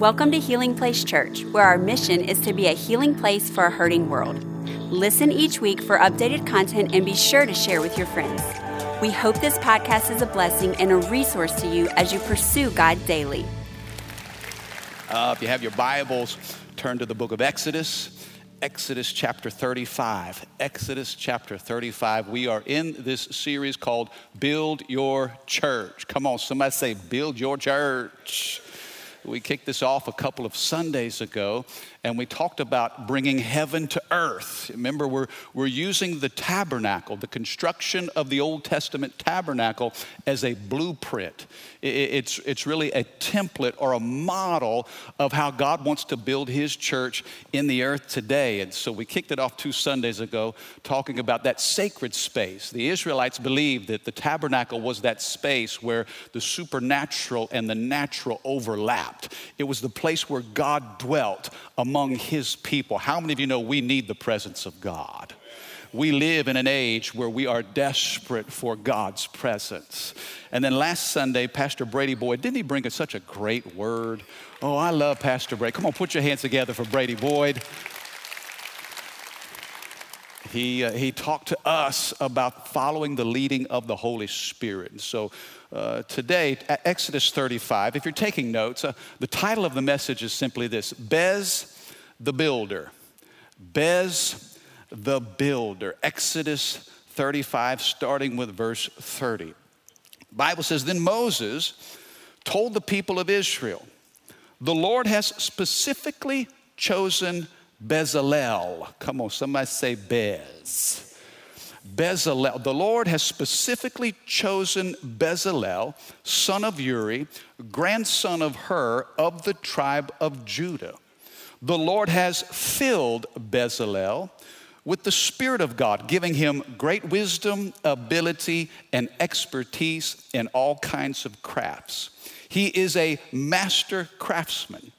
Welcome to Healing Place Church, where our mission is to be a healing place for a hurting world. Listen each week for updated content and be sure to share with your friends. We hope this podcast is a blessing and a resource to you as you pursue God daily. Uh, if you have your Bibles, turn to the book of Exodus. Exodus chapter 35. Exodus chapter 35. We are in this series called Build Your Church. Come on, somebody say, Build Your Church. We kicked this off a couple of Sundays ago, and we talked about bringing heaven to earth. Remember, we're, we're using the tabernacle, the construction of the Old Testament tabernacle, as a blueprint. It's, it's really a template or a model of how God wants to build His church in the earth today. And so we kicked it off two Sundays ago talking about that sacred space. The Israelites believed that the tabernacle was that space where the supernatural and the natural overlapped. It was the place where God dwelt among Among his people. How many of you know we need the presence of God? we live in an age where we are desperate for God's presence. And then last Sunday, Pastor Brady Boyd, didn't he bring us such a great word? Oh, I love Pastor Brady. Come on, put your hands together for Brady Boyd. He, uh, he talked to us about following the leading of the Holy Spirit. And so uh, today, Exodus 35, if you're taking notes, uh, the title of the message is simply this Bez the Builder. Bez the builder. Exodus 35, starting with verse 30. Bible says, Then Moses told the people of Israel, The Lord has specifically chosen Bezalel. Come on, somebody say Bez. Bezalel. The Lord has specifically chosen Bezalel, son of Uri, grandson of Hur, of the tribe of Judah. The Lord has filled Bezalel with the Spirit of God, giving him great wisdom, ability, and expertise in all kinds of crafts. He is a master craftsman,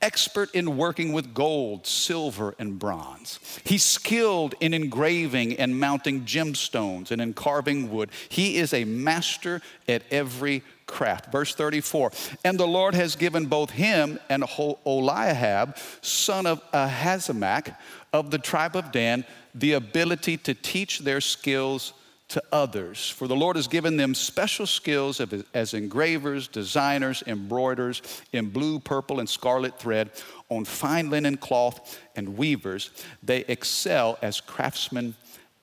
expert in working with gold, silver, and bronze. He's skilled in engraving and mounting gemstones and in carving wood. He is a master at every craft. Verse 34 And the Lord has given both him and Oholiab, son of Ahisamach, of the tribe of Dan the ability to teach their skills to others. For the Lord has given them special skills as engravers, designers, embroiders in blue, purple, and scarlet thread on fine linen cloth and weavers. They excel as craftsmen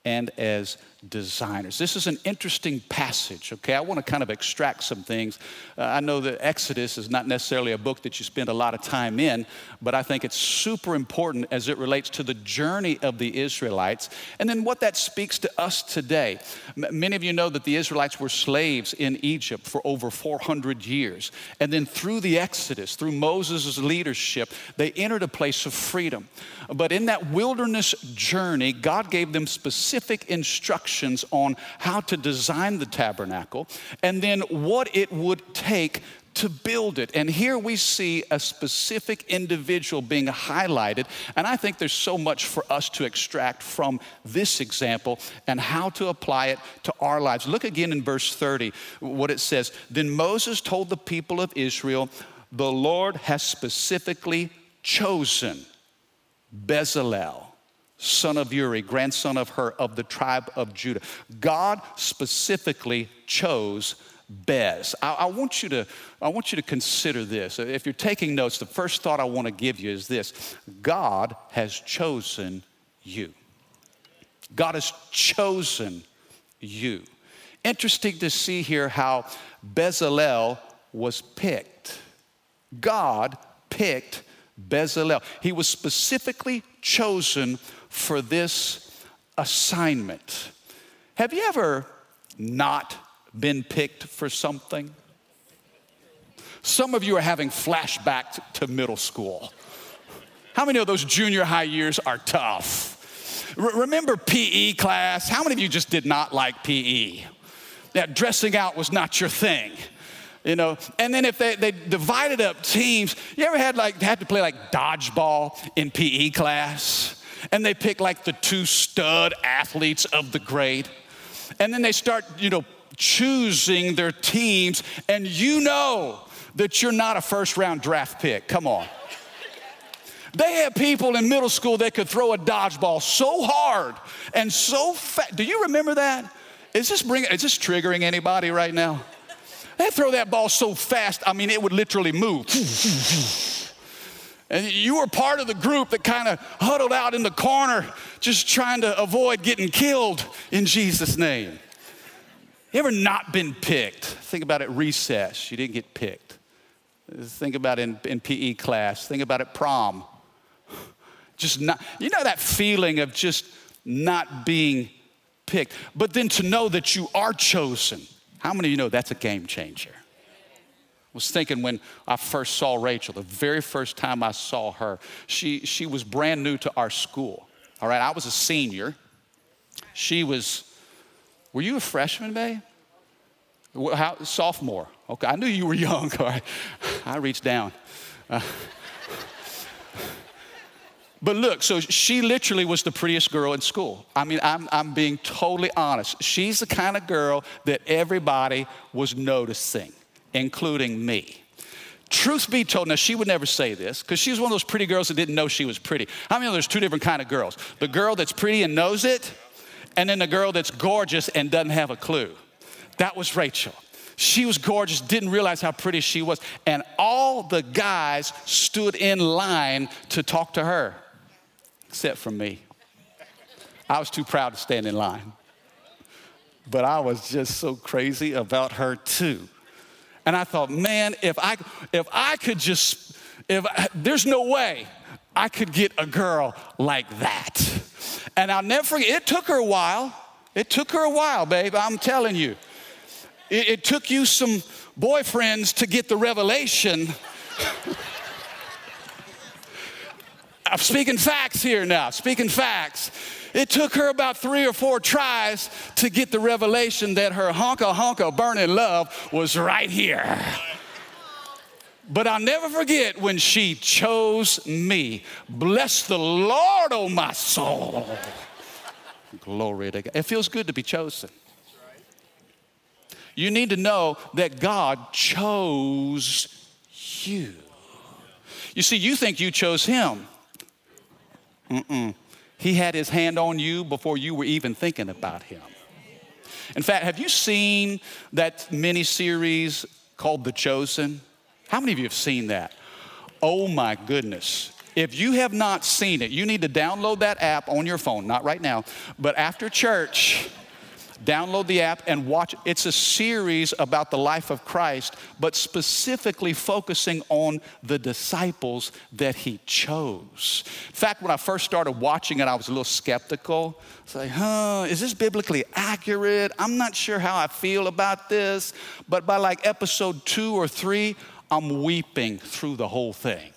and as designers. This is an interesting passage, okay? I want to kind of extract some things. Uh, I know that Exodus is not necessarily a book that you spend a lot of time in, but I think it's super important as it relates to the journey of the Israelites and then what that speaks to us today. M- many of you know that the Israelites were slaves in Egypt for over 400 years. And then through the Exodus, through Moses' leadership, they entered a place of freedom. But in that wilderness journey, God gave them specific instructions instructions on how to design the tabernacle and then what it would take to build it. And here we see a specific individual being highlighted. And I think there's so much for us to extract from this example and how to apply it to our lives. Look again in verse 30, what it says. Then Moses told the people of Israel, The Lord has specifically chosen Bezalel son of Uri, grandson of Hur, of the tribe of Judah. God specifically chose Bez. I, I, want you to, I want you to consider this. If you're taking notes, the first thought I want to give you is this God has chosen you. God has chosen you. Interesting to see here how Bezalel was picked. God picked Bezalel. He was specifically chosen for this assignment. Have you ever not been picked for something? Some of you are having flashbacks to middle school. How many of those junior high years are tough? R- remember PE class? How many of you just did not like PE? That dressing out was not your thing you know and then if they, they divided up teams you ever had like had to play like dodgeball in pe class and they pick like the two stud athletes of the grade. And then they start, you know, choosing their teams, and you know that you're not a first round draft pick. Come on. They had people in middle school that could throw a dodgeball so hard and so fast. Do you remember that? Is this bring, is this triggering anybody right now? They throw that ball so fast, I mean, it would literally move. and you were part of the group that kind of huddled out in the corner, just trying to avoid getting killed in Jesus' name. You ever not been picked? Think about it recess, you didn't get picked. Think about it in, in PE class, think about it prom. Just not, you know that feeling of just not being picked, but then to know that you are chosen. How many of you know that's a game changer? Was thinking when I first saw Rachel, the very first time I saw her, she, she was brand new to our school. All right, I was a senior. She was, were you a freshman, babe? How, sophomore. Okay, I knew you were young. All right, I reached down. But look, so she literally was the prettiest girl in school. I mean, I'm, I'm being totally honest. She's the kind of girl that everybody was noticing, including me. Truth be told, now she would never say this because she was one of those pretty girls that didn't know she was pretty. How I many know there's two different kind of girls? The girl that's pretty and knows it, and then the girl that's gorgeous and doesn't have a clue. That was Rachel. She was gorgeous, didn't realize how pretty she was, and all the guys stood in line to talk to her except for me. I was too proud to stand in line. But I was just so crazy about her too. And I thought, man, if I if I could just if I, there's no way I could get a girl like that. And I'll never forget, it took her a while. It took her a while, babe, I'm telling you. It, it took you some boyfriends to get the revelation I'm speaking facts here now, speaking facts. It took her about three or four tries to get the revelation that her honka honka burning love was right here. But I'll never forget when she chose me. Bless the Lord, oh my soul. Glory to God. It feels good to be chosen. You need to know that God chose you. You see, you think you chose him. Mm-mm. He had his hand on you before you were even thinking about him. In fact, have you seen that mini series called The Chosen? How many of you have seen that? Oh my goodness. If you have not seen it, you need to download that app on your phone, not right now, but after church Download the app and watch. It's a series about the life of Christ, but specifically focusing on the disciples that he chose. In fact, when I first started watching it, I was a little skeptical. It's like, huh, is this biblically accurate? I'm not sure how I feel about this. But by like episode two or three, I'm weeping through the whole thing.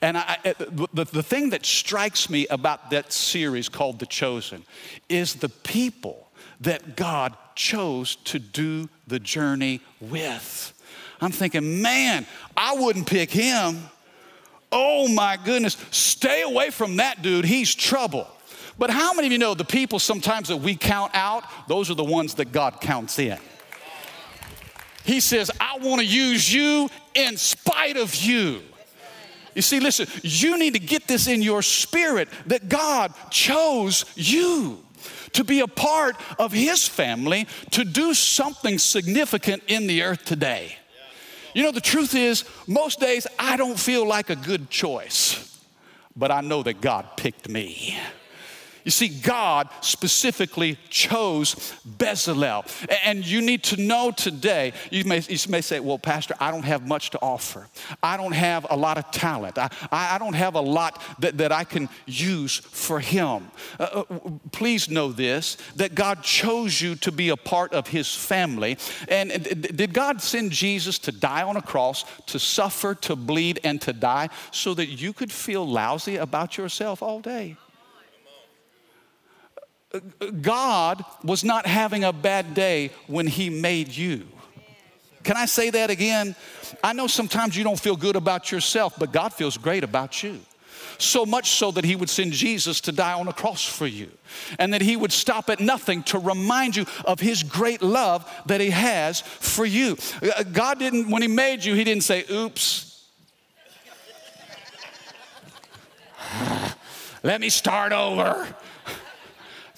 And I, the, the thing that strikes me about that series called The Chosen is the people that God chose to do the journey with. I'm thinking, man, I wouldn't pick him. Oh my goodness, stay away from that dude. He's trouble. But how many of you know the people sometimes that we count out, those are the ones that God counts in? He says, I want to use you in spite of you. You see, listen, you need to get this in your spirit that God chose you to be a part of His family, to do something significant in the earth today. You know, the truth is, most days I don't feel like a good choice, but I know that God picked me. You see, God specifically chose Bezalel. And you need to know today, you may, you may say, well, Pastor, I don't have much to offer. I don't have a lot of talent. I, I don't have a lot that, that I can use for Him. Uh, uh please know this that God chose you to be a part of His family. And did God send Jesus to die on a cross, to suffer, to bleed, and to die so that you could feel lousy about yourself all day? God was not having a bad day when He made you. Can I say that again? I know sometimes you don't feel good about yourself, but God feels great about you. so much so that he would send Jesus to die on a cross for you. And that he would stop at nothing to remind you of his great love that he has for you. Uh, God didn't, when he made you, he didn't say, oops. Let me start over.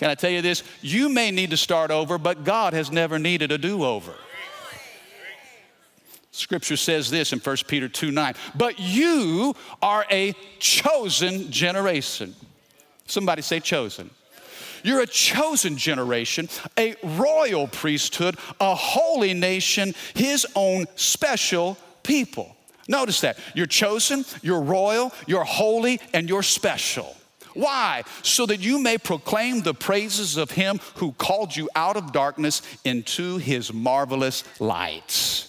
Can I tell you this? You may need to start over, but God has never needed a do over. Scripture says this in 1 Peter 2 9, but you are a chosen generation. Somebody say chosen. You're a chosen generation, a royal priesthood, a holy nation, his own special people. Notice that. You're chosen, you're royal, you're holy, and you're special. Why? So that you may proclaim the praises of him who called you out of darkness into his marvelous light.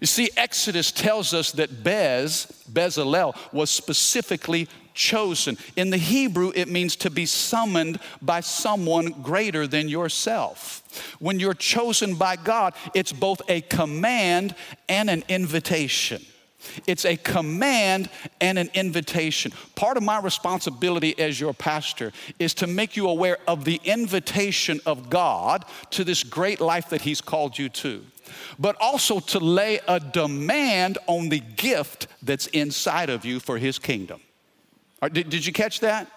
You see, Exodus tells us that Bez, Bezalel, was specifically chosen. In the Hebrew, it means to be summoned by someone greater than yourself. When you're chosen by God, it's both a command and an invitation. It's a command and an invitation. Part of my responsibility as your pastor is to make you aware of the invitation of God to this great life that He's called you to, but also to lay a demand on the gift that's inside of you for His kingdom. Did, did you catch that?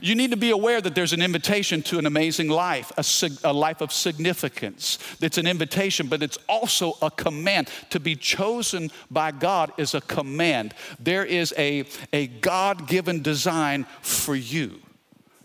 You need to be aware that there's an invitation to an amazing life, a, a, life of significance. It's an invitation, but it's also a command. To be chosen by God is a command. There is a, a God given design for you.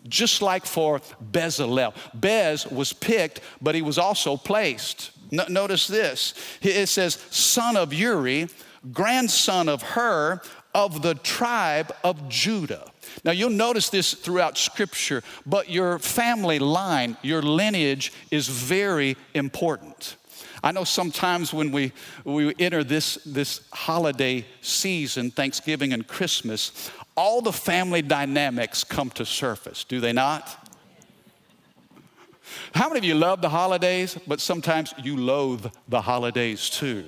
Just like for Bezalel. Bez was picked, but he was also placed. No, notice this it says, son of Uri, grandson of Hur, of the tribe of Judah. Now, you'll notice this throughout Scripture, but your family line, your lineage is very important. I know sometimes when we, we enter this, this holiday season, Thanksgiving and Christmas, all the family dynamics come to surface, do they not? How many of you love the holidays, but sometimes you loathe the holidays too?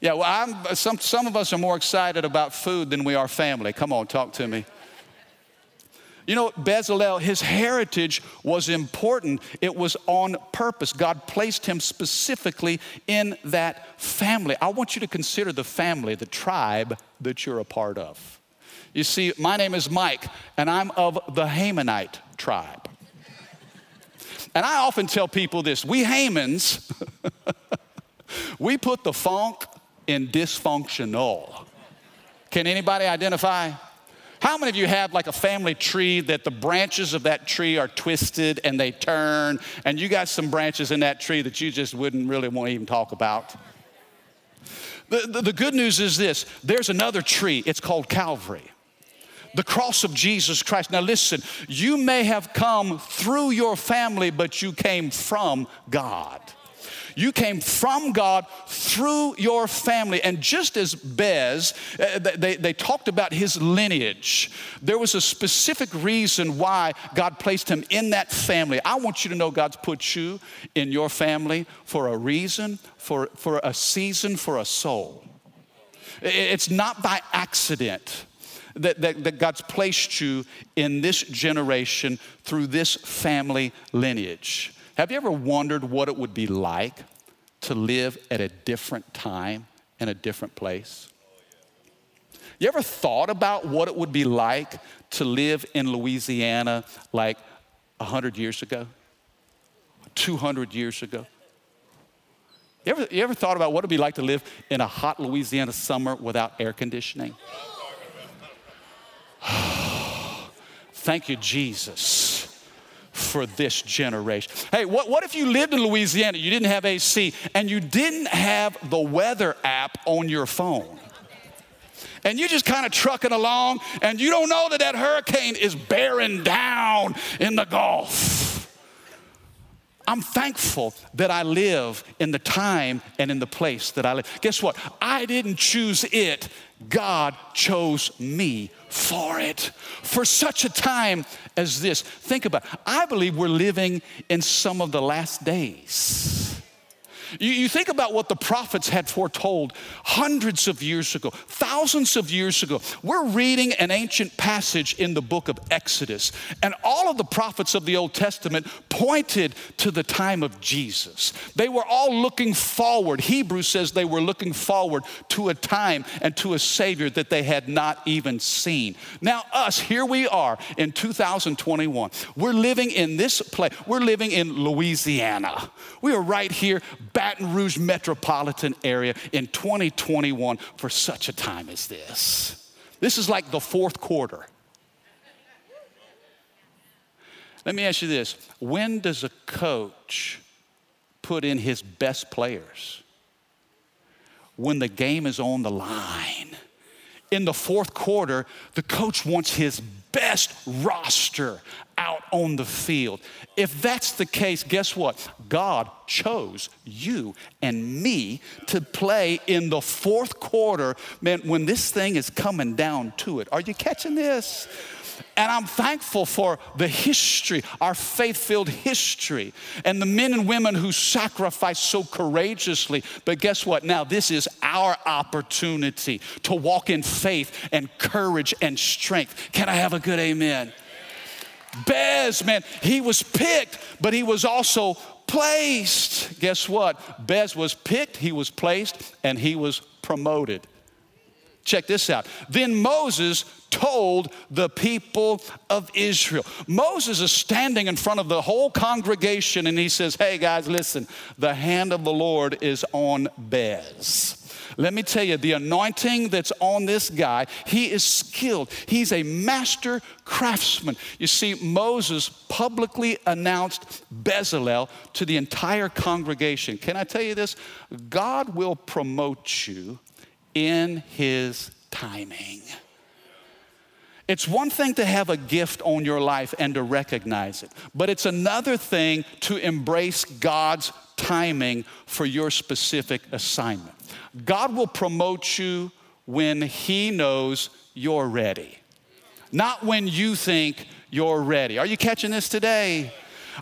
Yeah, well, I'm, some, some of us are more excited about food than we are family. Come on, talk to me. You know, Bezalel, his heritage was important. It was on purpose. God placed him specifically in that family. I want you to consider the family, the tribe that you're a part of. You see, my name is Mike, and I'm of the Hamanite tribe. And I often tell people this we Hamans, we put the funk in dysfunctional. Can anybody identify? How many of you have like a family tree that the branches of that tree are twisted and they turn, and you got some branches in that tree that you just wouldn't really want to even talk about? The, the, the good news is this there's another tree, it's called Calvary the cross of Jesus Christ. Now, listen, you may have come through your family, but you came from God. You came from God through your family. And just as Bez, uh, they, they talked about his lineage, there was a specific reason why God placed him in that family. I want you to know God's put you in your family for a reason, for, for a season, for a soul. It's not by accident. That, that, that, God's placed you in this generation through this family lineage. Have you ever wondered what it would be like to live at a different time in a different place? You ever thought about what it would be like to live in Louisiana like 100 years ago, 200 years ago? You ever, you ever thought about what it'd be like to live in a hot Louisiana summer without air conditioning? Thank you, Jesus for this generation. Hey, what, what if you lived in Louisiana, you didn't have AC, and you didn't have the weather app on your phone? and you're just kind of trucking along and you don't know that that hurricane is bearing down in the Gulf. I'm thankful that I live in the time and in the place that I live. Guess what? I didn't choose it, God chose me for it, for such a time as this. Think about it. I believe we're living in some of the last days. You, you, think about what the prophets had foretold hundreds of years ago, thousands of years ago. We're reading an ancient passage in the book of Exodus, and all of the prophets of the Old Testament pointed to the time of Jesus. They were all looking forward. Hebrews says they were looking forward to a time and to a Savior that they had not even seen. Now, us, here we are in 2021. We're living in this place, we're living in Louisiana. We are right here, Baton Rouge metropolitan area in 2021 for such a time as this. This is like the fourth quarter. Let me ask you this when does a coach put in his best players? When the game is on the line. In the fourth quarter, the coach wants his best roster out on the field. If that's the case, guess what? God chose you and me to play in the fourth quarter, man, when this thing is coming down to it. Are you catching this? And I'm thankful for the history, our faith filled history, and the men and women who sacrificed so courageously. But guess what? Now, this is our opportunity to walk in faith and courage and strength. Can I have a good amen? Bez, man, he was picked, but he was also placed. Guess what? Bez was picked, he was placed, and he was promoted. Check this out. Then Moses told the people of Israel. Moses is standing in front of the whole congregation and he says, Hey guys, listen, the hand of the Lord is on Bez. Let me tell you, the anointing that's on this guy, he is skilled. He's a master craftsman. You see, Moses publicly announced Bezalel to the entire congregation. Can I tell you this? God will promote you in his timing. It's one thing to have a gift on your life and to recognize it, but it's another thing to embrace God's timing for your specific assignment. God will promote you when He knows you're ready, not when you think you're ready. Are you catching this today?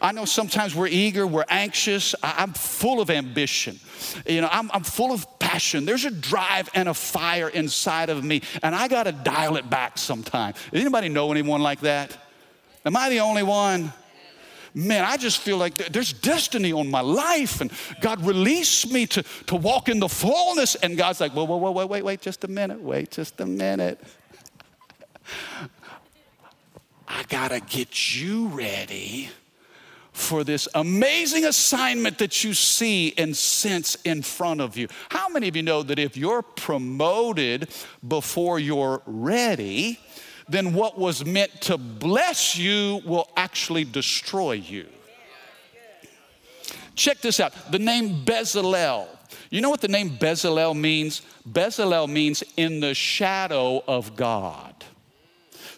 I know sometimes we're eager, we're anxious. I'm full of ambition. You know, I'm, I'm full of passion. There's a drive and a fire inside of me, and I got to dial it back sometime. Does anybody know anyone like that? Am I the only one? man, I just feel like there's destiny on my life, and God released me to, to walk in the fullness. And God's like, whoa, whoa, whoa, wait, wait, wait, just a minute, wait, just a minute. I gotta get you ready for this amazing assignment that you see and sense in front of you. How many of you know that if you're promoted before you're ready, then what was meant to bless you will actually destroy you. Check this out the name Bezalel. You know what the name Bezalel means? Bezalel means in the shadow of God.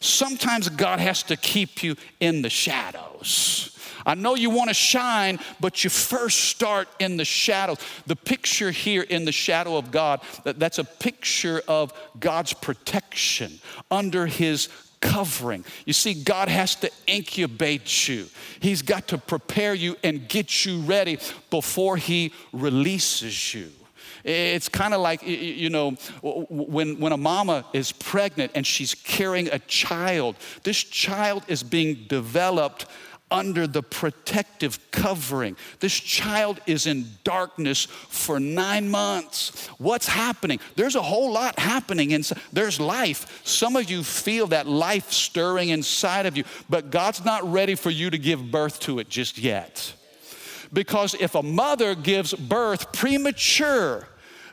Sometimes God has to keep you in the shadows. I know you want to shine, but you first start in the shadows. The picture here in the shadow of God, that's a picture of God's protection under His covering. You see, God has to incubate you, He's got to prepare you and get you ready before He releases you. It's kind of like, you know, when, when a mama is pregnant and she's carrying a child, this child is being developed under the protective covering. This child is in darkness for nine months. What's happening? There's a whole lot happening inside. There's life. Some of you feel that life stirring inside of you, but God's not ready for you to give birth to it just yet. Because if a mother gives birth premature,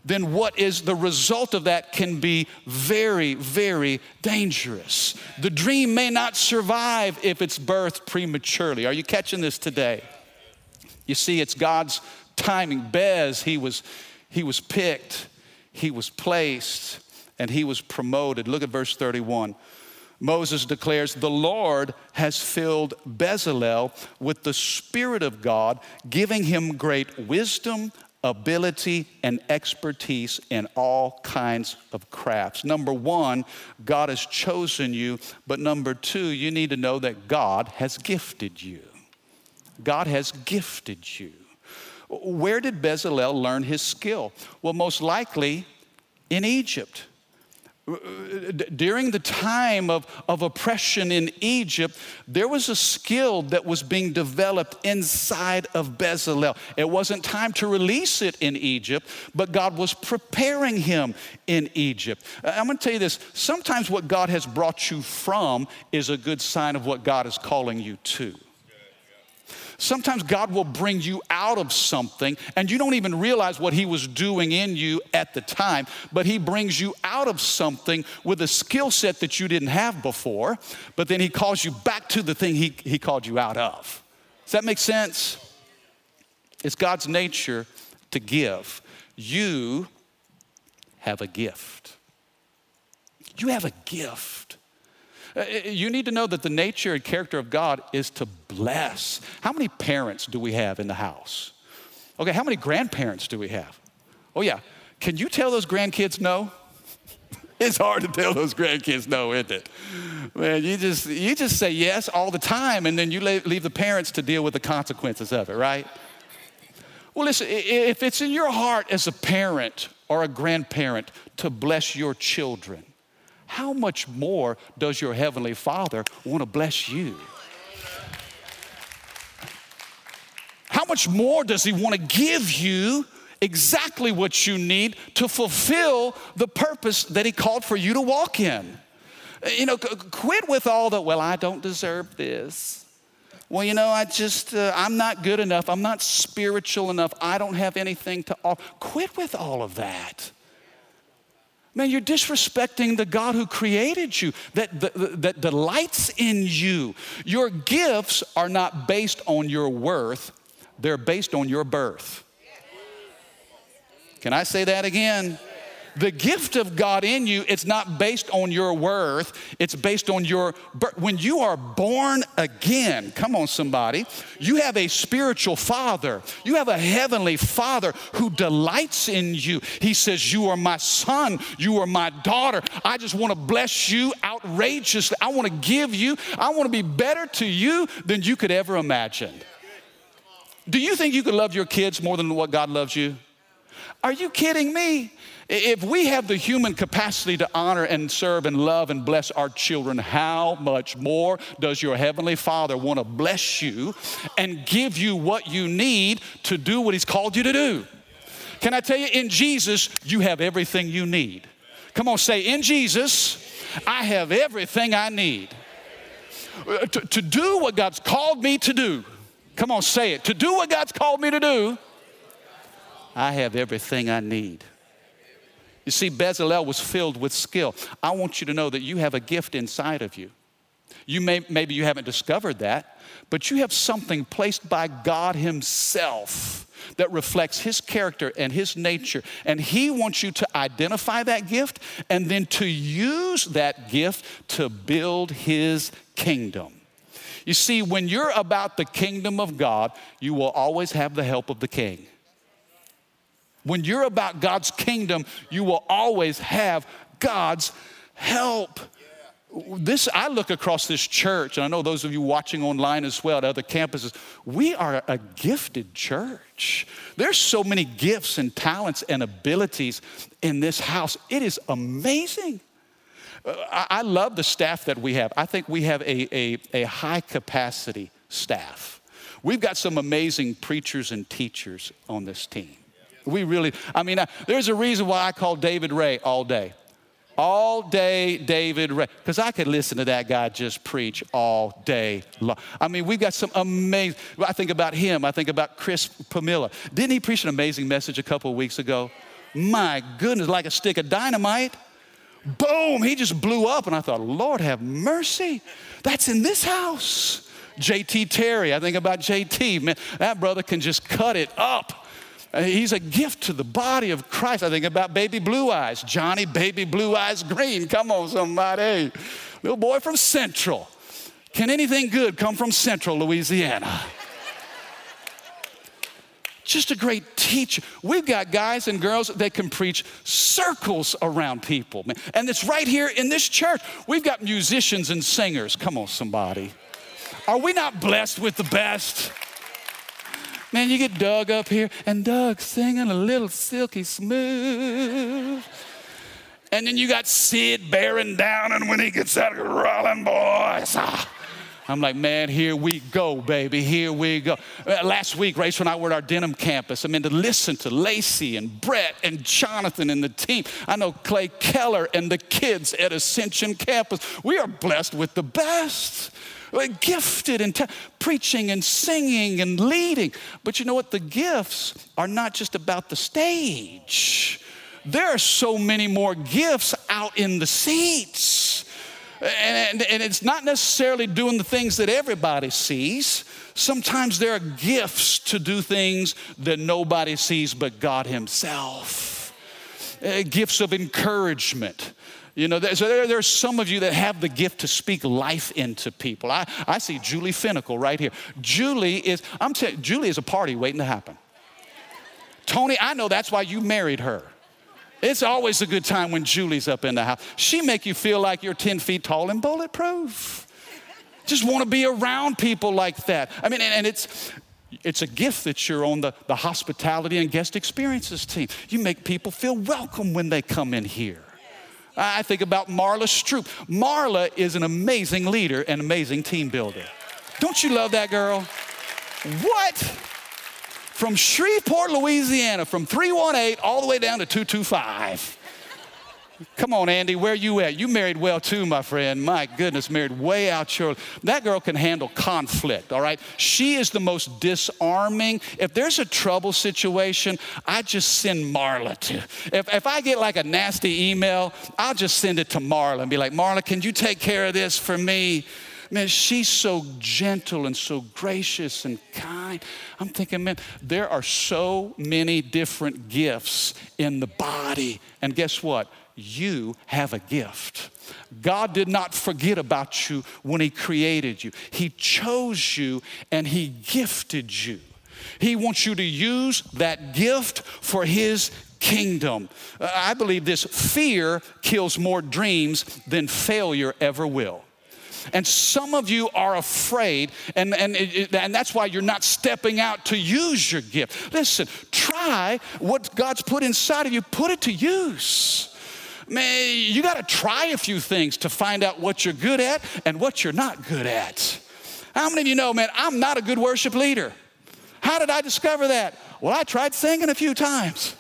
then what is the result of that can be very, very dangerous. The dream may not survive if it's birthed prematurely. Are you catching this today? You see, it's God's timing. Bez, he was, he was picked, he was placed, and he was promoted. Look at verse 31. Moses declares, The Lord has filled Bezalel with the Spirit of God, giving him great wisdom, ability and expertise in all kinds of crafts. Number one, God has chosen you, but number two, you need to know that God has gifted you. God has gifted you. Where did Bezalel learn his skill? Well, most likely in Egypt during the time of, of oppression in Egypt, there was a skill that was being developed inside of Bezalel. It wasn't time to release it in Egypt, but God was preparing him in Egypt. Uh, I'm going to tell you this sometimes what God has brought you from is a good sign of what God is calling you to. Sometimes God will bring you out of something and you don't even realize what He was doing in you at the time, but He brings you out of something with a skill set that you didn't have before, but then He calls you back to the thing He, he called you out of. Does that make sense? It's God's nature to give. You have a gift. You have a gift. Uh, you need to know that the nature and character of God is to bless. How many parents do we have in the house? Okay, how many grandparents do we have? Oh, yeah. Can you tell those grandkids no? it's hard to tell those grandkids no, isn't it? Man, you just, you just say yes all the time, and then you leave the parents to deal with the consequences of it, right? Well, listen, if it's in your heart as a parent or a grandparent to bless your children, how much more does your Heavenly Father want to bless you? How much more does He want to give you exactly what you need to fulfill the purpose that He called for you to walk in? You know, quit with all the, well, I don't deserve this. Well, you know, I just, uh, I'm not good enough. I'm not spiritual enough. I don't have anything to offer. Quit with all of that. Man, you're disrespecting the God who created you, that, that, that delights in you. Your gifts are not based on your worth, they're based on your birth. Can I say that again? The gift of God in you, it's not based on your worth, it's based on your birth. When you are born again, come on, somebody, you have a spiritual father. You have a heavenly father who delights in you. He says, You are my son, you are my daughter. I just want to bless you outrageously. I want to give you, I want to be better to you than you could ever imagine. Do you think you could love your kids more than what God loves you? Are you kidding me? If we have the human capacity to honor and serve and love and bless our children, how much more does your Heavenly Father want to bless you and give you what you need to do what He's called you to do? Can I tell you, in Jesus, you have everything you need. Come on, say, in Jesus, I have everything I need. Uh, to, to do what God's called me to do. Come on, say it. To do what God's called me to do, I have everything I need. You see, Bezalel was filled with skill. I want you to know that you have a gift inside of you. You may, maybe you haven't discovered that, but you have something placed by God Himself that reflects His character and His nature. And He wants you to identify that gift and then to use that gift to build His kingdom. You see, when you're about the kingdom of God, you will always have the help of the king. When you're about God's kingdom, you will always have God's help. This, I look across this church, and I know those of you watching online as well at other campuses, we are a gifted church. There's so many gifts and talents and abilities in this house. It is amazing. Uh, I love the staff that we have. I think we have a, a, a high capacity staff. We've got some amazing preachers and teachers on this team. We really, I mean, uh, there's a reason why I call David Ray all day. All day, David Ray. Because I could listen to that guy just preach all day long. I mean, we've got some amazing, I think about him. I think about Chris Pamela. Didn't he preach an amazing message a couple of weeks ago? My goodness, like a stick of dynamite. Boom, he just blew up. And I thought, Lord have mercy. That's in this house. JT Terry, I think about JT. Man, that brother can just cut it up. Uh, he's a gift to the body of Christ. I think about baby blue eyes, Johnny baby blue eyes green. Come on, somebody. Little boy from Central. Can anything good come from Central Louisiana? Just a great teacher. We've got guys and girls that can preach circles around people. And it's right here in this church. We've got musicians and singers. Come on, somebody. Are we not blessed with the best? Man, you get Doug up here, and Doug singing a little silky smooth. And then you got Sid bearing down, and when he gets out, rolling boys. Ah. I'm like, man, here we go, baby, here we go. Uh, last week, Rachel and I were at our Denham campus. I mean, to listen to Lacey and Brett and Jonathan and the team. I know Clay Keller and the kids at Ascension campus. We are blessed with the best. We're gifted in preaching and singing and leading. But you know what? The gifts are not just about the stage. There are so many more gifts out in the seats. And, and, it's not necessarily doing the things that everybody sees. Sometimes there are gifts to do things that nobody sees but God Himself. Uh, gifts of encouragement. You know, so there, there are some of you that have the gift to speak life into people. I, I see Julie Finnicle right here. Julie is, I'm Julie is a party waiting to happen. Tony, I know that's why you married her. It's always a good time when Julie's up in the house. She make you feel like you're 10 feet tall and bulletproof. Just want to be around people like that. I mean, and, and it's it's a gift that you're on the, the hospitality and guest experiences team. You make people feel welcome when they come in here. I think about Marla Stroop. Marla is an amazing leader and amazing team builder. Don't you love that girl? What? from Shreveport, Louisiana, from 318 all the way down to 225. Come on, Andy, where you at? You married well too, my friend. My goodness, married way out your. That girl can handle conflict, all right? She is the most disarming. If there's a trouble situation, I just send Marla to. If, if I get like a nasty email, I'll just send it to Marla and be like, Marla, can you take care of this for me? Man, she's so gentle and so gracious and kind. I'm thinking, man, there are so many different gifts in the body. And guess what? You have a gift. God did not forget about you when He created you, He chose you and He gifted you. He wants you to use that gift for His kingdom. Uh, I believe this fear kills more dreams than failure ever will. And some of you are afraid, and, and, and that's why you're not stepping out to use your gift. Listen, try what God's put inside of you, put it to use. Man, you got to try a few things to find out what you're good at and what you're not good at. How many of you know, man, I'm not a good worship leader? How did I discover that? Well, I tried singing a few times.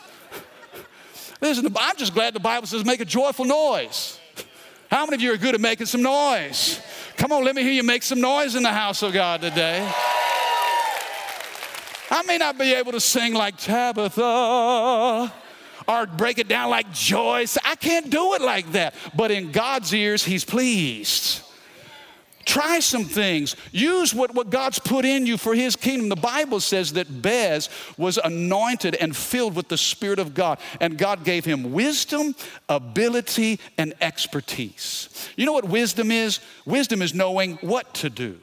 Listen, I'm just glad the Bible says make a joyful noise. How many of you are good at making some noise? Come on, let me hear you make some noise in the house of God today. I may not be able to sing like Tabitha or break it down like Joyce. I can't do it like that. But in God's ears, He's pleased. Try some things. Use what, what God's put in you for His kingdom. The Bible says that Bez was anointed and filled with the Spirit of God, and God gave him wisdom, ability, and expertise. You know what wisdom is? Wisdom is knowing what to do.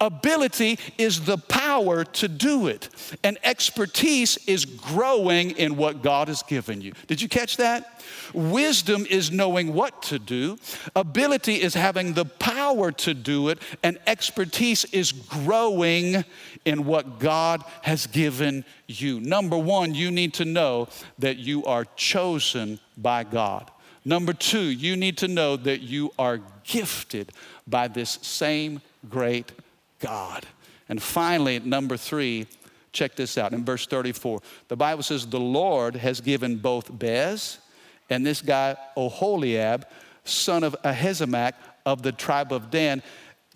Ability is the power to do it, and expertise is growing in what God has given you. Did you catch that? Wisdom is knowing what to do, ability is having the power to do it, and expertise is growing in what God has given you. Number one, you need to know that you are chosen by God. Number two, you need to know that you are gifted by this same great God. And finally, number three, check this out in verse 34. The Bible says, The Lord has given both Bez and this guy, Oholiab, son of Ahisamach of the tribe of Dan.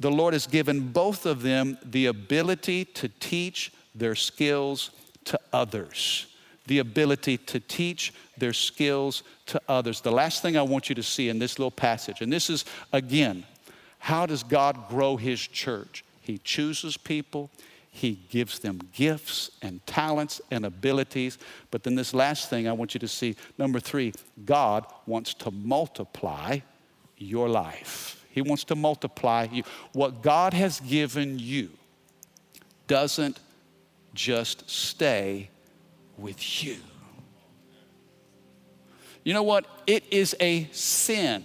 The Lord has given both of them the ability to teach their skills to others. The ability to teach their skills to others. The last thing I want you to see in this little passage, and this is again, how does God grow his church? He chooses people, He gives them gifts and talents and abilities. But then, this last thing I want you to see number three, God wants to multiply your life. He wants to multiply you. What God has given you doesn't just stay with you. You know what? It is a sin.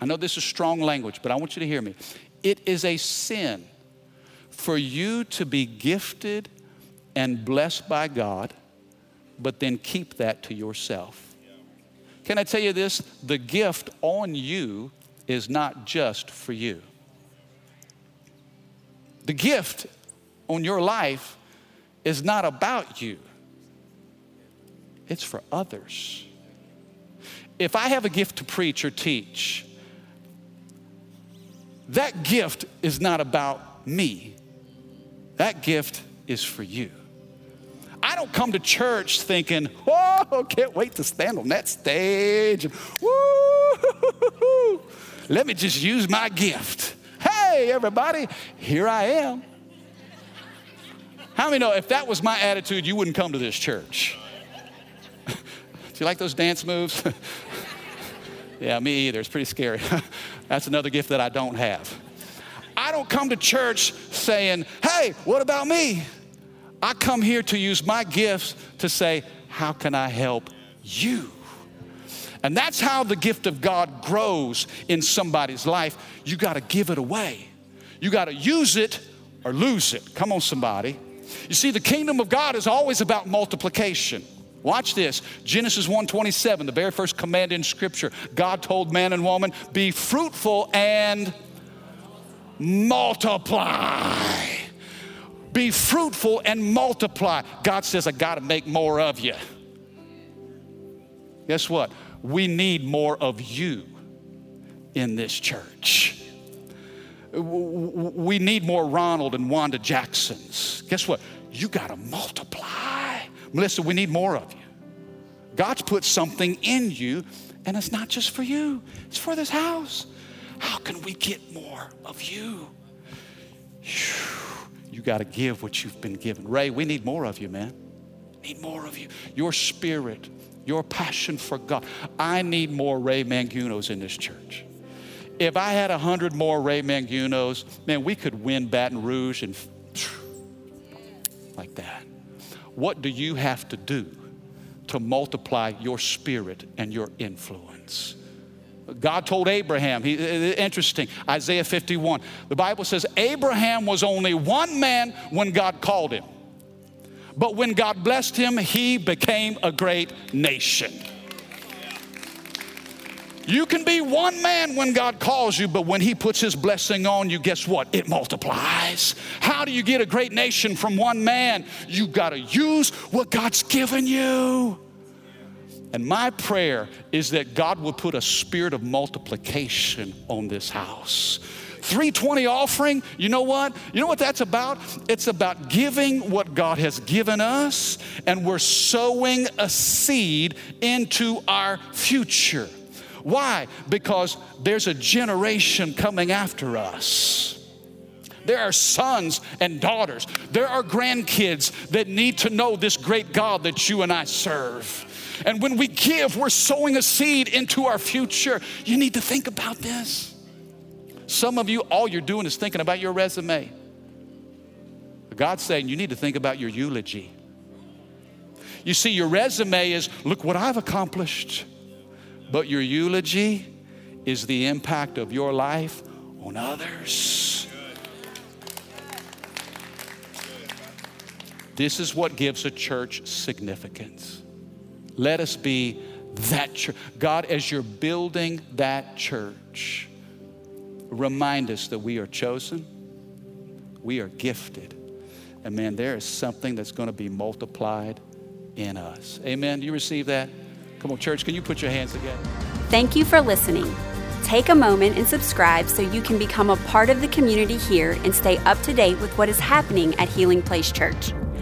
I know this is strong language, but I want you to hear me. It is a sin for you to be gifted and blessed by God, but then keep that to yourself. Can I tell you this? The gift on you is not just for you. The gift on your life is not about you, it's for others. If I have a gift to preach or teach, that gift is not about me. That gift is for you. I don't come to church thinking, oh, can't wait to stand on that stage. Woo! Let me just use my gift. Hey, everybody, here I am. How many know if that was my attitude, you wouldn't come to this church? Do you like those dance moves? yeah, me either. It's pretty scary. That's another gift that I don't have. I don't come to church saying, hey, what about me? I come here to use my gifts to say, how can I help you? And that's how the gift of God grows in somebody's life. You got to give it away. You got to use it or lose it. Come on, somebody. You see, the kingdom of God is always about multiplication. Watch this. Genesis 1:27, the very first command in scripture. God told man and woman, "Be fruitful and multiply." Be fruitful and multiply. God says, I got to make more of you. Guess what? We need more of you in this church. We need more Ronald and Wanda Jacksons. Guess what? You got to multiply. Melissa, we need more of you. God's put something in you, and it's not just for you, it's for this house. How can we get more of you? You got to give what you've been given. Ray, we need more of you, man. Need more of you. Your spirit, your passion for God. I need more Ray Mangunos in this church. If I had a hundred more Ray Mangunos, man, we could win Baton Rouge and like that. What do you have to do to multiply your spirit and your influence? God told Abraham, he, interesting, Isaiah 51. The Bible says Abraham was only one man when God called him. But when God blessed him, he became a great nation. You can be one man when God calls you, but when He puts His blessing on you, guess what? It multiplies. How do you get a great nation from one man? You've got to use what God's given you. And my prayer is that God will put a spirit of multiplication on this house. 320 offering, you know what? You know what that's about? It's about giving what God has given us, and we're sowing a seed into our future. Why? Because there's a generation coming after us. There are sons and daughters. There are grandkids that need to know this great God that you and I serve. And when we give, we're sowing a seed into our future. You need to think about this. Some of you, all you're doing is thinking about your resume. God's saying you need to think about your eulogy. You see, your resume is look what I've accomplished. But your eulogy is the impact of your life on others. This is what gives a church significance. Let us be that church. God, as you're building that church, remind us that we are chosen, we are gifted, and man, there is something that's going to be multiplied in us. Amen. Do you receive that? Come on, church, can you put your hands together? Thank you for listening. Take a moment and subscribe so you can become a part of the community here and stay up to date with what is happening at Healing Place Church.